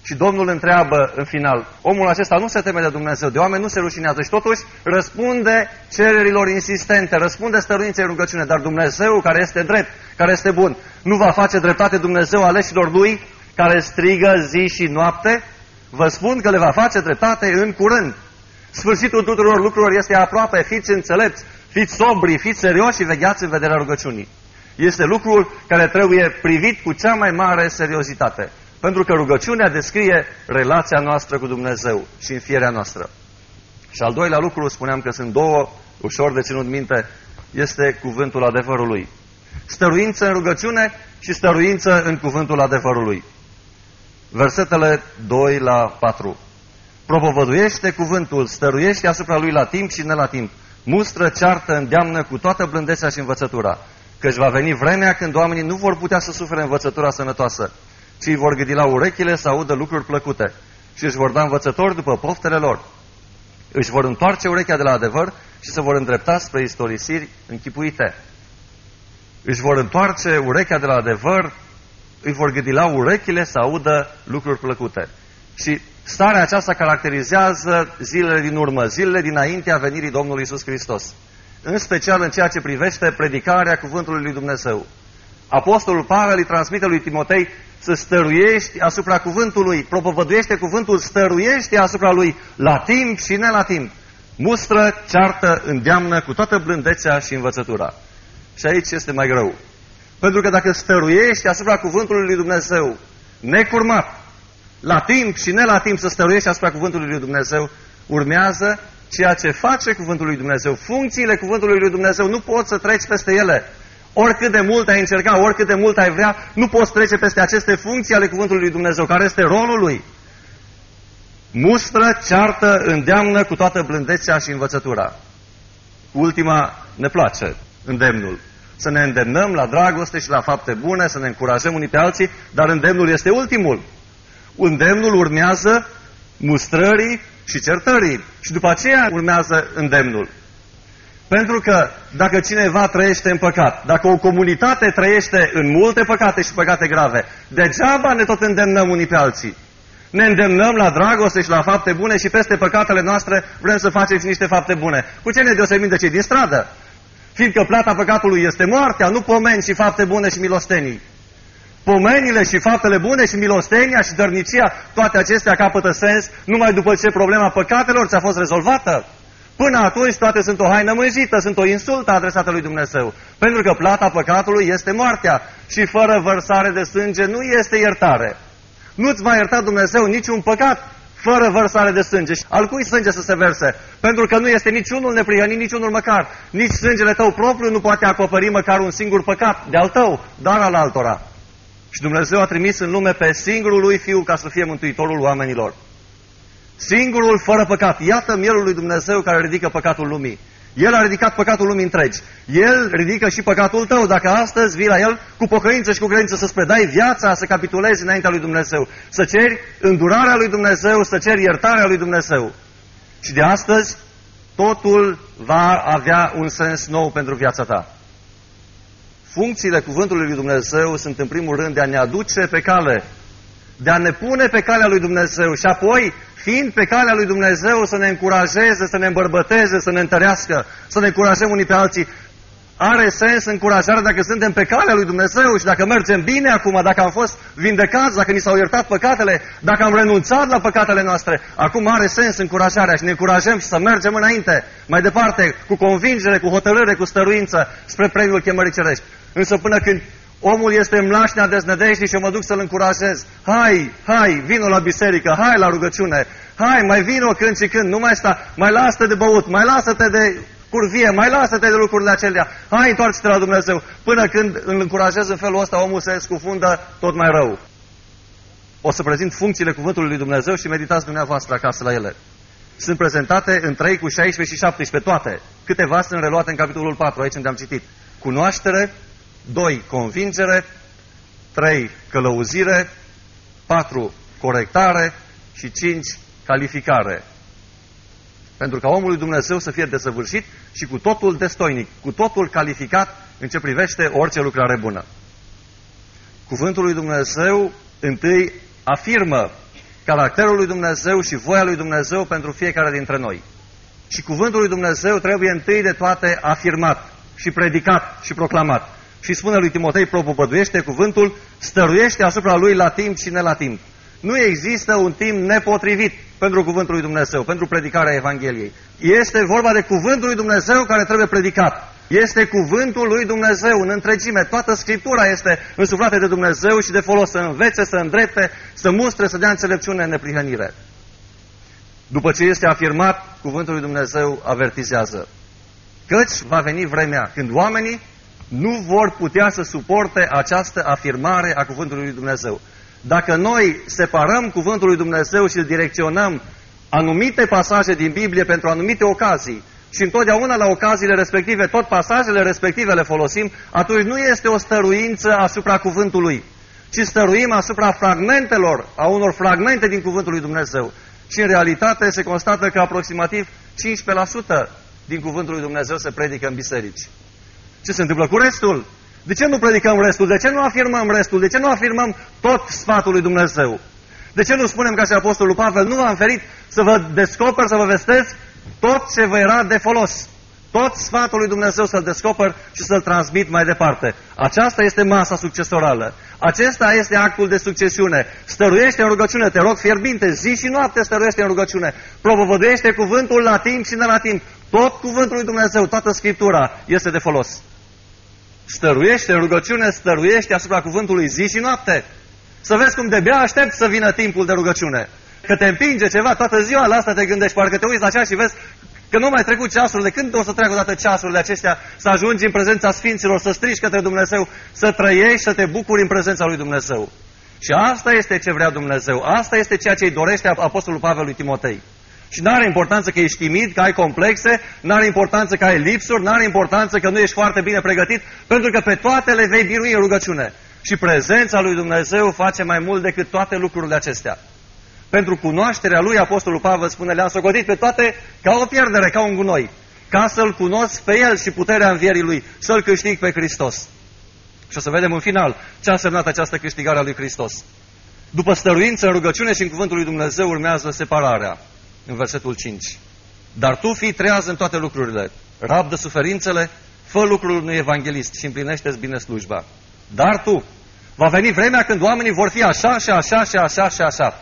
Și Domnul întreabă în final, omul acesta nu se teme de Dumnezeu, de oameni nu se rușinează și totuși răspunde cererilor insistente, răspunde stăruinței rugăciune, dar Dumnezeu care este drept, care este bun, nu va face dreptate Dumnezeu aleșilor lui care strigă zi și noapte? Vă spun că le va face dreptate în curând. Sfârșitul tuturor lucrurilor este aproape, fiți înțelepți, fiți sobri, fiți serioși și vegheați în vederea rugăciunii. Este lucrul care trebuie privit cu cea mai mare seriozitate. Pentru că rugăciunea descrie relația noastră cu Dumnezeu și înfierea noastră. Și al doilea lucru, spuneam că sunt două, ușor de ținut minte, este cuvântul adevărului. Stăruință în rugăciune și stăruință în cuvântul adevărului. Versetele 2 la 4. Propovăduiește cuvântul, stăruiește asupra lui la timp și ne la timp. Mustră, ceartă, îndeamnă cu toată blândețea și învățătura. Căci va veni vremea când oamenii nu vor putea să sufere învățătura sănătoasă, ci vor gâdi la urechile să audă lucruri plăcute și își vor da învățători după poftele lor. Își vor întoarce urechea de la adevăr și se vor îndrepta spre istorisiri închipuite. Își vor întoarce urechea de la adevăr, îi vor gâdi la urechile să audă lucruri plăcute. Și starea aceasta caracterizează zilele din urmă, zilele dinaintea venirii Domnului Isus Hristos. În special în ceea ce privește predicarea Cuvântului Lui Dumnezeu. Apostolul Pavel îi transmite lui Timotei să stăruiești asupra cuvântului, propovăduiește cuvântul, stăruiește asupra lui la timp și ne la timp. Mustră, ceartă, îndeamnă cu toată blândețea și învățătura. Și aici este mai greu. Pentru că dacă stăruiești asupra cuvântului lui Dumnezeu, necurmat, la timp și ne la timp să stăruiești asupra cuvântului lui Dumnezeu, urmează ceea ce face cuvântul lui Dumnezeu. Funcțiile cuvântului lui Dumnezeu nu poți să treci peste ele. Oricât de mult ai încerca, oricât de mult ai vrea, nu poți trece peste aceste funcții ale Cuvântului lui Dumnezeu, care este rolul lui. Mustră, ceartă, îndeamnă cu toată blândețea și învățătura. Ultima ne place, îndemnul. Să ne îndemnăm la dragoste și la fapte bune, să ne încurajăm unii pe alții, dar îndemnul este ultimul. Îndemnul urmează mustrării și certării. Și după aceea urmează îndemnul. Pentru că dacă cineva trăiește în păcat, dacă o comunitate trăiește în multe păcate și păcate grave, degeaba ne tot îndemnăm unii pe alții. Ne îndemnăm la dragoste și la fapte bune și peste păcatele noastre vrem să faceți niște fapte bune. Cu ce ne deosebim de cei din stradă? Fiindcă plata păcatului este moartea, nu pomeni și fapte bune și milostenii. Pomenile și faptele bune și milostenia și dărnicia, toate acestea capătă sens numai după ce problema păcatelor ți-a fost rezolvată. Până atunci toate sunt o haină mânjită, sunt o insultă adresată lui Dumnezeu. Pentru că plata păcatului este moartea și fără vărsare de sânge nu este iertare. Nu-ți va ierta Dumnezeu niciun păcat fără vărsare de sânge. Al cui sânge să se verse? Pentru că nu este niciunul neprihănit, niciunul măcar. Nici sângele tău propriu nu poate acoperi măcar un singur păcat de al tău, dar al altora. Și Dumnezeu a trimis în lume pe singurul lui Fiu ca să fie mântuitorul oamenilor. Singurul fără păcat. Iată mielul lui Dumnezeu care ridică păcatul lumii. El a ridicat păcatul lumii întregi. El ridică și păcatul tău. Dacă astăzi vii la El cu pocăință și cu credință să-ți predai viața, să capitulezi înaintea lui Dumnezeu, să ceri îndurarea lui Dumnezeu, să ceri iertarea lui Dumnezeu. Și de astăzi totul va avea un sens nou pentru viața ta. Funcțiile cuvântului lui Dumnezeu sunt în primul rând de a ne aduce pe cale, de a ne pune pe calea lui Dumnezeu și apoi fiind pe calea lui Dumnezeu să ne încurajeze, să ne îmbărbăteze, să ne întărească, să ne încurajăm unii pe alții. Are sens încurajarea dacă suntem pe calea lui Dumnezeu și dacă mergem bine acum, dacă am fost vindecați, dacă ni s-au iertat păcatele, dacă am renunțat la păcatele noastre, acum are sens încurajarea și ne încurajăm și să mergem înainte, mai departe, cu convingere, cu hotărâre, cu stăruință, spre premiul chemării cerești. Însă până când Omul este în mlașnea deznădejdii și eu mă duc să-l încurajez. Hai, hai, vino la biserică, hai la rugăciune, hai, mai vino când și când, nu mai sta, mai lasă-te de băut, mai lasă-te de curvie, mai lasă-te de lucrurile acelea, hai, întoarce-te la Dumnezeu. Până când îl încurajez în felul ăsta, omul se scufundă tot mai rău. O să prezint funcțiile cuvântului lui Dumnezeu și meditați dumneavoastră acasă la ele. Sunt prezentate în 3 cu 16 și 17 toate. Câteva sunt reluate în capitolul 4, aici unde am citit. Cunoaștere, 2. Convingere, 3. Călăuzire, 4. Corectare și 5. Calificare. Pentru ca omul lui Dumnezeu să fie desăvârșit și cu totul destoinic, cu totul calificat în ce privește orice lucrare bună. Cuvântul lui Dumnezeu întâi afirmă caracterul lui Dumnezeu și voia lui Dumnezeu pentru fiecare dintre noi. Și cuvântul lui Dumnezeu trebuie întâi de toate afirmat și predicat și proclamat. Și spune lui Timotei, propovăduiește cuvântul, stăruiește asupra lui la timp și ne la timp. Nu există un timp nepotrivit pentru cuvântul lui Dumnezeu, pentru predicarea Evangheliei. Este vorba de cuvântul lui Dumnezeu care trebuie predicat. Este cuvântul lui Dumnezeu în întregime. Toată Scriptura este însuflată de Dumnezeu și de folos să învețe, să îndrepte, să mustre, să dea înțelepciune în neprihănire. După ce este afirmat, cuvântul lui Dumnezeu avertizează. Căci va veni vremea când oamenii nu vor putea să suporte această afirmare a cuvântului lui Dumnezeu. Dacă noi separăm cuvântul lui Dumnezeu și îl direcționăm anumite pasaje din Biblie pentru anumite ocazii și întotdeauna la ocaziile respective tot pasajele respective le folosim, atunci nu este o stăruință asupra cuvântului, ci stăruim asupra fragmentelor, a unor fragmente din cuvântul lui Dumnezeu. Și în realitate se constată că aproximativ 15% din cuvântul lui Dumnezeu se predică în biserici. Ce se întâmplă cu restul? De ce nu predicăm restul? De ce nu afirmăm restul? De ce nu afirmăm tot sfatul lui Dumnezeu? De ce nu spunem ca și Apostolul Pavel, nu v-am ferit să vă descoper, să vă vestesc tot ce vă era de folos. Tot sfatul lui Dumnezeu să-l descoper și să-l transmit mai departe. Aceasta este masa succesorală. Acesta este actul de succesiune. Stăruiește în rugăciune, te rog fierbinte, zi și noapte stăruiește în rugăciune. Propovăduiește cuvântul la timp și ne la timp. Tot cuvântul lui Dumnezeu, toată Scriptura este de folos. Stăruiește în rugăciune, stăruiește asupra cuvântului zi și noapte. Să vezi cum de bea aștept să vină timpul de rugăciune. Că te împinge ceva toată ziua, la asta te gândești, parcă te uiți la ceas și vezi că nu mai trecut ceasurile, când o să treacă odată ceasurile acestea, să ajungi în prezența Sfinților, să strigi către Dumnezeu, să trăiești, să te bucuri în prezența lui Dumnezeu. Și asta este ce vrea Dumnezeu, asta este ceea ce îi dorește Apostolul Pavel lui Timotei. Și nu are importanță că ești timid, că ai complexe, nu are importanță că ai lipsuri, nu are importanță că nu ești foarte bine pregătit, pentru că pe toate le vei birui în rugăciune. Și prezența lui Dumnezeu face mai mult decât toate lucrurile acestea. Pentru cunoașterea lui, Apostolul Pavel spune, le-am socotit pe toate ca o pierdere, ca un gunoi, ca să-L cunosc pe El și puterea învierii Lui, să-L câștig pe Hristos. Și o să vedem în final ce a însemnat această câștigare a lui Hristos. După stăruință în rugăciune și în cuvântul lui Dumnezeu urmează separarea în versetul 5. Dar tu fii treaz în toate lucrurile, rabdă suferințele, fă lucrul unui evanghelist și împlinește-ți bine slujba. Dar tu, va veni vremea când oamenii vor fi așa și așa și așa și așa.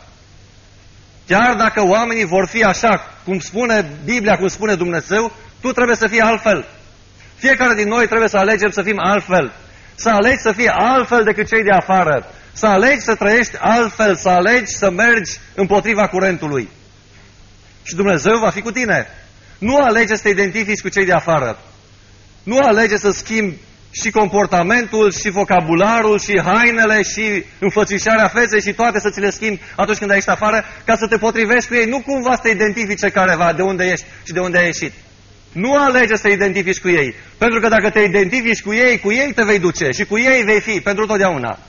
Chiar dacă oamenii vor fi așa, cum spune Biblia, cum spune Dumnezeu, tu trebuie să fii altfel. Fiecare din noi trebuie să alegem să fim altfel. Să alegi să fii altfel decât cei de afară. Să alegi să trăiești altfel, să alegi să mergi împotriva curentului și Dumnezeu va fi cu tine. Nu alege să te identifici cu cei de afară. Nu alege să schimbi și comportamentul, și vocabularul, și hainele, și înfățișarea feței și toate să ți le schimbi atunci când ești afară, ca să te potrivești cu ei. Nu cumva să te identifice careva de unde ești și de unde ai ieșit. Nu alege să te identifici cu ei. Pentru că dacă te identifici cu ei, cu ei te vei duce și cu ei vei fi pentru totdeauna.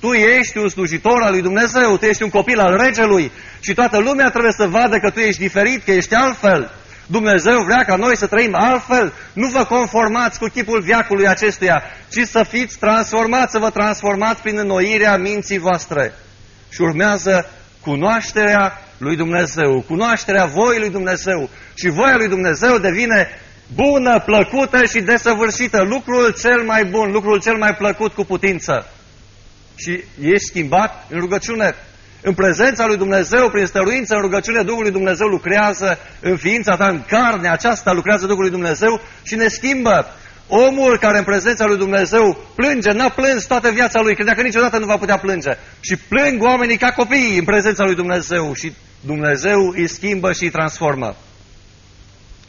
Tu ești un slujitor al lui Dumnezeu, tu ești un copil al regelui și toată lumea trebuie să vadă că tu ești diferit, că ești altfel. Dumnezeu vrea ca noi să trăim altfel. Nu vă conformați cu chipul viacului acestuia, ci să fiți transformați, să vă transformați prin înnoirea minții voastre. Și urmează cunoașterea lui Dumnezeu, cunoașterea voii lui Dumnezeu. Și voia lui Dumnezeu devine bună, plăcută și desăvârșită. Lucrul cel mai bun, lucrul cel mai plăcut cu putință și ești schimbat în rugăciune. În prezența lui Dumnezeu, prin stăruință, în rugăciune, Duhul lui Dumnezeu lucrează în ființa ta, în carne aceasta lucrează Duhul lui Dumnezeu și ne schimbă. Omul care în prezența lui Dumnezeu plânge, n-a plâns toată viața lui, credea că niciodată nu va putea plânge. Și plâng oamenii ca copii în prezența lui Dumnezeu și Dumnezeu îi schimbă și îi transformă.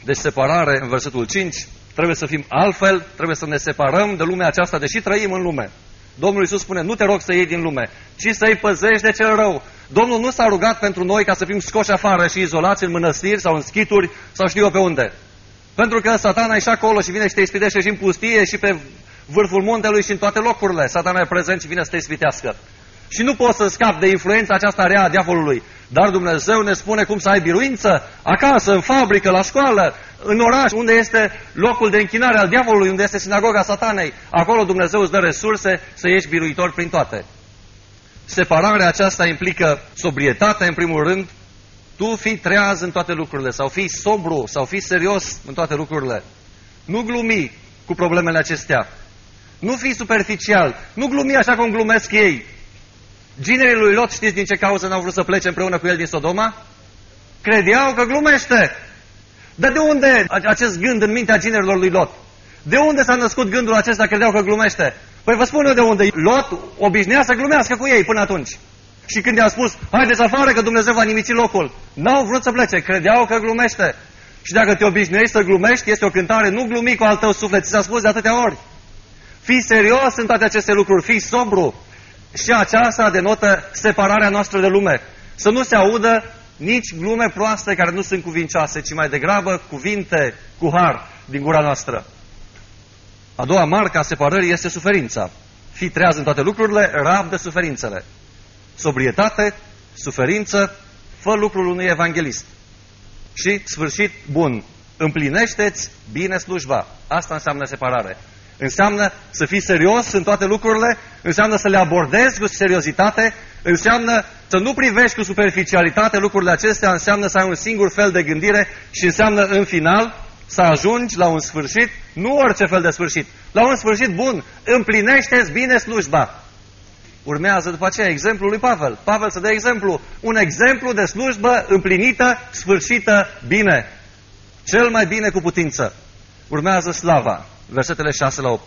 Deci separare, în versetul 5, trebuie să fim altfel, trebuie să ne separăm de lumea aceasta, deși trăim în lume. Domnul Iisus spune, nu te rog să iei din lume, ci să-i păzești de cel rău. Domnul nu s-a rugat pentru noi ca să fim scoși afară și izolați în mănăstiri sau în schituri sau știu eu pe unde. Pentru că satana e și acolo și vine și te ispitește și în pustie și pe vârful muntelui și în toate locurile. Satana e prezent și vine să te ispitească. Și nu poți să scapi de influența aceasta rea a diavolului. Dar Dumnezeu ne spune cum să ai biruință acasă, în fabrică, la școală, în oraș, unde este locul de închinare al diavolului, unde este sinagoga satanei. Acolo Dumnezeu îți dă resurse să ieși biruitor prin toate. Separarea aceasta implică sobrietate, în primul rând, tu fii treaz în toate lucrurile, sau fii sobru, sau fii serios în toate lucrurile. Nu glumi cu problemele acestea. Nu fii superficial. Nu glumi așa cum glumesc ei. Ginerii lui Lot știți din ce cauză n-au vrut să plece împreună cu el din Sodoma? Credeau că glumește. Dar de unde acest gând în mintea ginerilor lui Lot? De unde s-a născut gândul acesta, credeau că glumește? Păi vă spun eu de unde. Lot obișnuia să glumească cu ei până atunci. Și când i-a spus, haideți afară că Dumnezeu va nimici locul, n-au vrut să plece, credeau că glumește. Și dacă te obișnuiești să glumești, este o cântare, nu glumi cu al tău suflet, ți s-a spus de atâtea ori. Fii serios în toate aceste lucruri, fii sobru. Și aceasta denotă separarea noastră de lume. Să nu se audă nici glume proaste care nu sunt cuvincioase, ci mai degrabă cuvinte cu har din gura noastră. A doua marcă a separării este suferința. Fii treaz în toate lucrurile, rabdă suferințele. Sobrietate, suferință, fă lucrul unui evanghelist. Și, sfârșit, bun, împlinește-ți bine slujba. Asta înseamnă separare. Înseamnă să fii serios în toate lucrurile, înseamnă să le abordezi cu seriozitate, înseamnă să nu privești cu superficialitate lucrurile acestea, înseamnă să ai un singur fel de gândire și înseamnă în final să ajungi la un sfârșit, nu orice fel de sfârșit, la un sfârșit bun, împlinește-ți bine slujba. Urmează după aceea exemplul lui Pavel. Pavel să dă exemplu, un exemplu de slujbă împlinită, sfârșită, bine. Cel mai bine cu putință. Urmează slava versetele 6 la 8.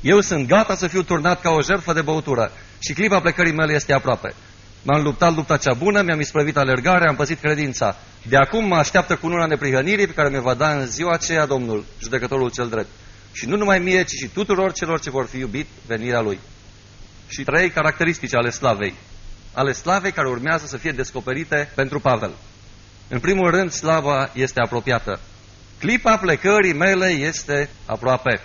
Eu sunt gata să fiu turnat ca o jertfă de băutură și clipa plecării mele este aproape. M-am luptat lupta cea bună, mi-am isprăvit alergarea, am păzit credința. De acum mă așteaptă cu luna neprihănirii pe care mi va da în ziua aceea Domnul, judecătorul cel drept. Și nu numai mie, ci și tuturor celor ce vor fi iubit venirea Lui. Și trei caracteristici ale slavei. Ale slavei care urmează să fie descoperite pentru Pavel. În primul rând, slava este apropiată. Clipa plecării mele este aproape.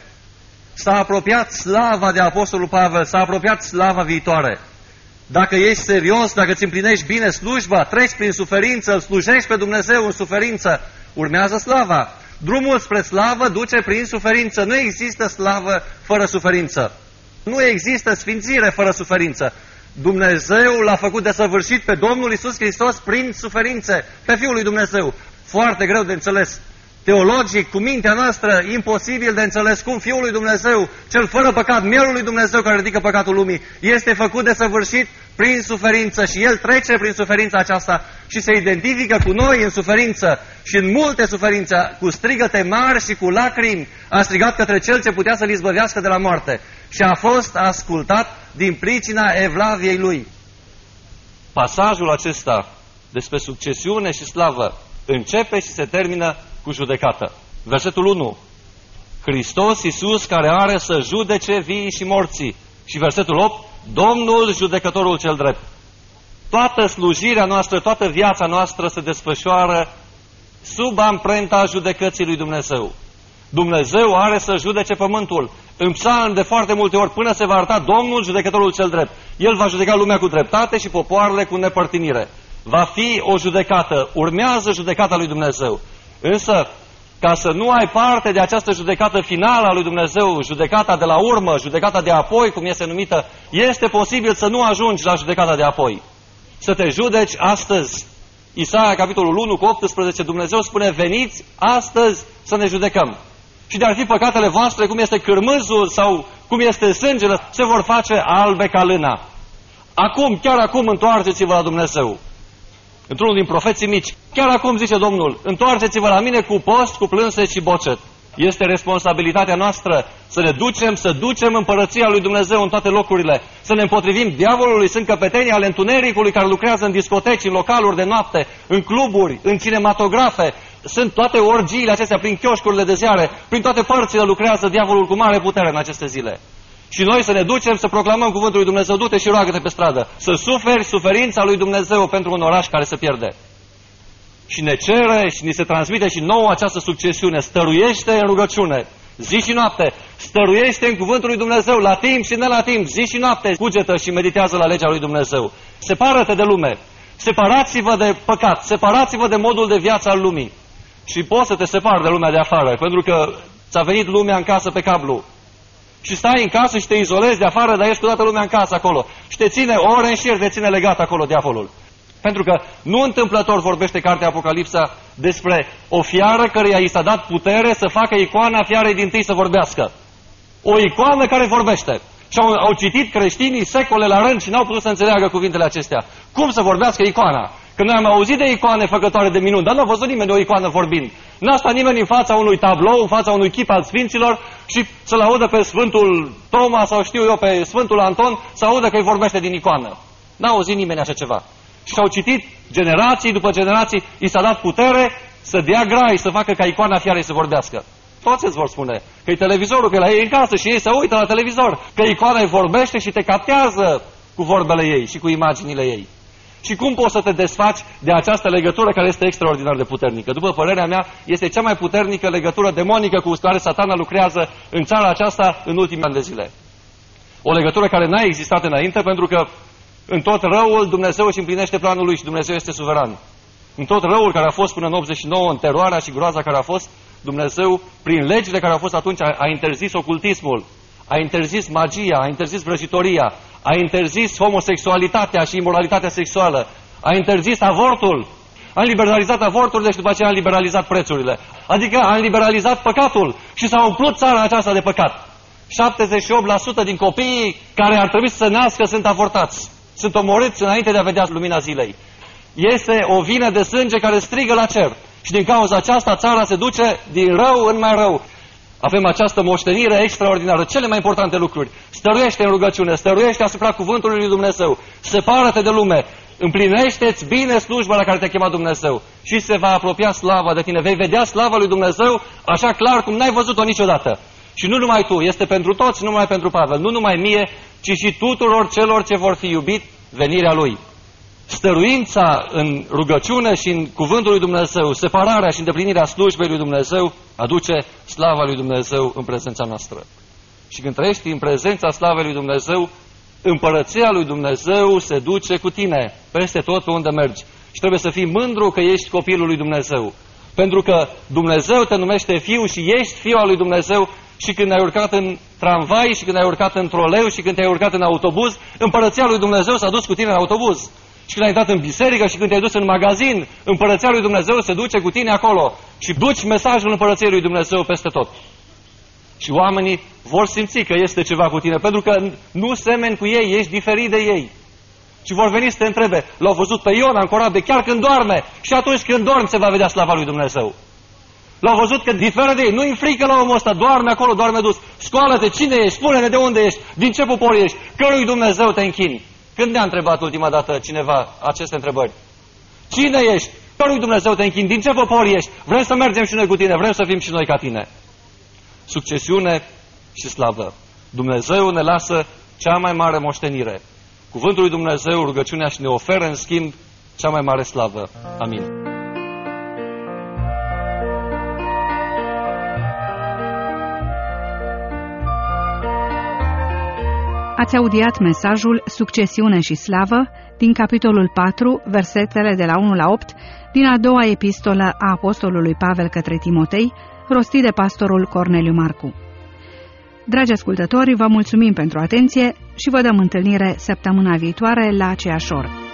S-a apropiat slava de Apostolul Pavel, s-a apropiat slava viitoare. Dacă ești serios, dacă îți împlinești bine slujba, treci prin suferință, îl slujești pe Dumnezeu în suferință, urmează slava. Drumul spre slavă duce prin suferință. Nu există slavă fără suferință. Nu există sfințire fără suferință. Dumnezeu l-a făcut de săvârșit pe Domnul Isus Hristos prin suferințe, pe Fiul lui Dumnezeu. Foarte greu de înțeles teologic, cu mintea noastră, imposibil de înțeles cum Fiul lui Dumnezeu, cel fără păcat, mielul lui Dumnezeu care ridică păcatul lumii, este făcut de săvârșit prin suferință și El trece prin suferința aceasta și se identifică cu noi în suferință și în multe suferințe, cu strigăte mari și cu lacrimi, a strigat către Cel ce putea să-L izbăvească de la moarte și a fost ascultat din pricina evlaviei Lui. Pasajul acesta despre succesiune și slavă începe și se termină cu judecată. Versetul 1. Hristos Iisus care are să judece vii și morții. Și versetul 8. Domnul judecătorul cel drept. Toată slujirea noastră, toată viața noastră se desfășoară sub amprenta judecății lui Dumnezeu. Dumnezeu are să judece pământul. În psalm de foarte multe ori, până se va arăta Domnul judecătorul cel drept. El va judeca lumea cu dreptate și popoarele cu nepărtinire. Va fi o judecată. Urmează judecata lui Dumnezeu. Însă, ca să nu ai parte de această judecată finală a lui Dumnezeu, judecata de la urmă, judecata de apoi, cum este numită, este posibil să nu ajungi la judecata de apoi. Să te judeci astăzi. Isaia, capitolul 1 cu 18, Dumnezeu spune, veniți astăzi să ne judecăm. Și de-ar fi păcatele voastre, cum este cârmâzul sau cum este sângele, se vor face albe ca lâna. Acum, chiar acum, întoarceți-vă la Dumnezeu într-unul din profeții mici. Chiar acum zice Domnul, întoarceți-vă la mine cu post, cu plânse și bocet. Este responsabilitatea noastră să ne ducem, să ducem împărăția lui Dumnezeu în toate locurile, să ne împotrivim diavolului, sunt căpetenii ale întunericului care lucrează în discoteci, în localuri de noapte, în cluburi, în cinematografe, sunt toate orgiile acestea prin chioșcurile de ziare, prin toate părțile lucrează diavolul cu mare putere în aceste zile. Și noi să ne ducem să proclamăm cuvântul lui Dumnezeu, du-te și roagă-te pe stradă, să suferi suferința lui Dumnezeu pentru un oraș care se pierde. Și ne cere și ni se transmite și nouă această succesiune, stăruiește în rugăciune, zi și noapte, stăruiește în cuvântul lui Dumnezeu, la timp și ne la timp, zi și noapte, cugetă și meditează la legea lui Dumnezeu. Separă-te de lume, separați-vă de păcat, separați-vă de modul de viață al lumii. Și poți să te separi de lumea de afară, pentru că ți-a venit lumea în casă pe cablu. Și stai în casă și te izolezi de afară, dar ești cu toată lumea în casă acolo. Și te ține ore în șir, te ține legat acolo diavolul. Pentru că nu întâmplător vorbește cartea Apocalipsa despre o fiară care i s-a dat putere să facă icoana fiarei din tâi să vorbească. O icoană care vorbește. Și au, au citit creștinii secole la rând și n-au putut să înțeleagă cuvintele acestea. Cum să vorbească icoana? Că noi am auzit de icoane făcătoare de minuni, dar nu a văzut nimeni de o icoană vorbind. N-a stat nimeni în fața unui tablou, în fața unui chip al Sfinților și să-l audă pe Sfântul Toma sau știu eu pe Sfântul Anton să audă că îi vorbește din icoană. N-a auzit nimeni așa ceva. Și au citit generații după generații, i s-a dat putere să dea grai, să facă ca icoana fiarei să vorbească. Toți îți vor spune că e televizorul, că e la ei în casă și ei se uită la televizor, că icoana îi vorbește și te captează cu vorbele ei și cu imaginile ei. Și cum poți să te desfaci de această legătură care este extraordinar de puternică? După părerea mea, este cea mai puternică legătură demonică cu care satana lucrează în țara aceasta în ultimii ani de zile. O legătură care n-a existat înainte pentru că în tot răul Dumnezeu își împlinește planul lui și Dumnezeu este suveran. În tot răul care a fost până în 89, în teroarea și groaza care a fost, Dumnezeu, prin legile care au fost atunci, a, a interzis ocultismul, a interzis magia, a interzis vrăjitoria, a interzis homosexualitatea și imoralitatea sexuală, a interzis avortul, a liberalizat avortul, deci după aceea a liberalizat prețurile. Adică a liberalizat păcatul și s-a umplut țara aceasta de păcat. 78% din copiii care ar trebui să nască sunt avortați. Sunt omorâți înainte de a vedea lumina zilei. Este o vină de sânge care strigă la cer. Și din cauza aceasta țara se duce din rău în mai rău. Avem această moștenire extraordinară, cele mai importante lucruri. Stăruiește în rugăciune, stăruiește asupra cuvântului lui Dumnezeu, separă-te de lume, împlinește-ți bine slujba la care te-a chemat Dumnezeu și se va apropia slava de tine. Vei vedea slava lui Dumnezeu așa clar cum n-ai văzut-o niciodată. Și nu numai tu, este pentru toți, nu numai pentru Pavel, nu numai mie, ci și tuturor celor ce vor fi iubit venirea lui stăruința în rugăciune și în cuvântul lui Dumnezeu, separarea și îndeplinirea slujbei lui Dumnezeu, aduce slava lui Dumnezeu în prezența noastră. Și când trăiești în prezența slavei lui Dumnezeu, împărăția lui Dumnezeu se duce cu tine peste tot pe unde mergi. Și trebuie să fii mândru că ești copilul lui Dumnezeu. Pentru că Dumnezeu te numește fiu și ești fiul al lui Dumnezeu și când ai urcat în tramvai și când ai urcat în troleu și când te-ai urcat în autobuz, împărăția lui Dumnezeu s-a dus cu tine în autobuz. Și când ai intrat în biserică și când te-ai dus în magazin, împărăția lui Dumnezeu se duce cu tine acolo și duci mesajul împărăției lui Dumnezeu peste tot. Și oamenii vor simți că este ceva cu tine, pentru că nu semeni cu ei, ești diferit de ei. Și vor veni să te întrebe, l-au văzut pe Iona în corabie chiar când doarme și atunci când dormi se va vedea slava lui Dumnezeu. L-au văzut că diferă de ei, nu-i frică la omul ăsta, doarme acolo, doarme dus. Scoală-te, cine ești, spune-ne de unde ești, din ce popor ești, cărui Dumnezeu te închini. Când ne-a întrebat ultima dată cineva aceste întrebări? Cine ești? Cărui Dumnezeu te închin? Din ce popor ești? Vrem să mergem și noi cu tine, vrem să fim și noi ca tine. Succesiune și slavă. Dumnezeu ne lasă cea mai mare moștenire. Cuvântul lui Dumnezeu, rugăciunea și ne oferă în schimb cea mai mare slavă. Amin. Ați audiat mesajul Succesiune și slavă din capitolul 4, versetele de la 1 la 8 din a doua epistolă a Apostolului Pavel către Timotei, rostit de pastorul Corneliu Marcu. Dragi ascultători, vă mulțumim pentru atenție și vă dăm întâlnire săptămâna viitoare la aceeași oră.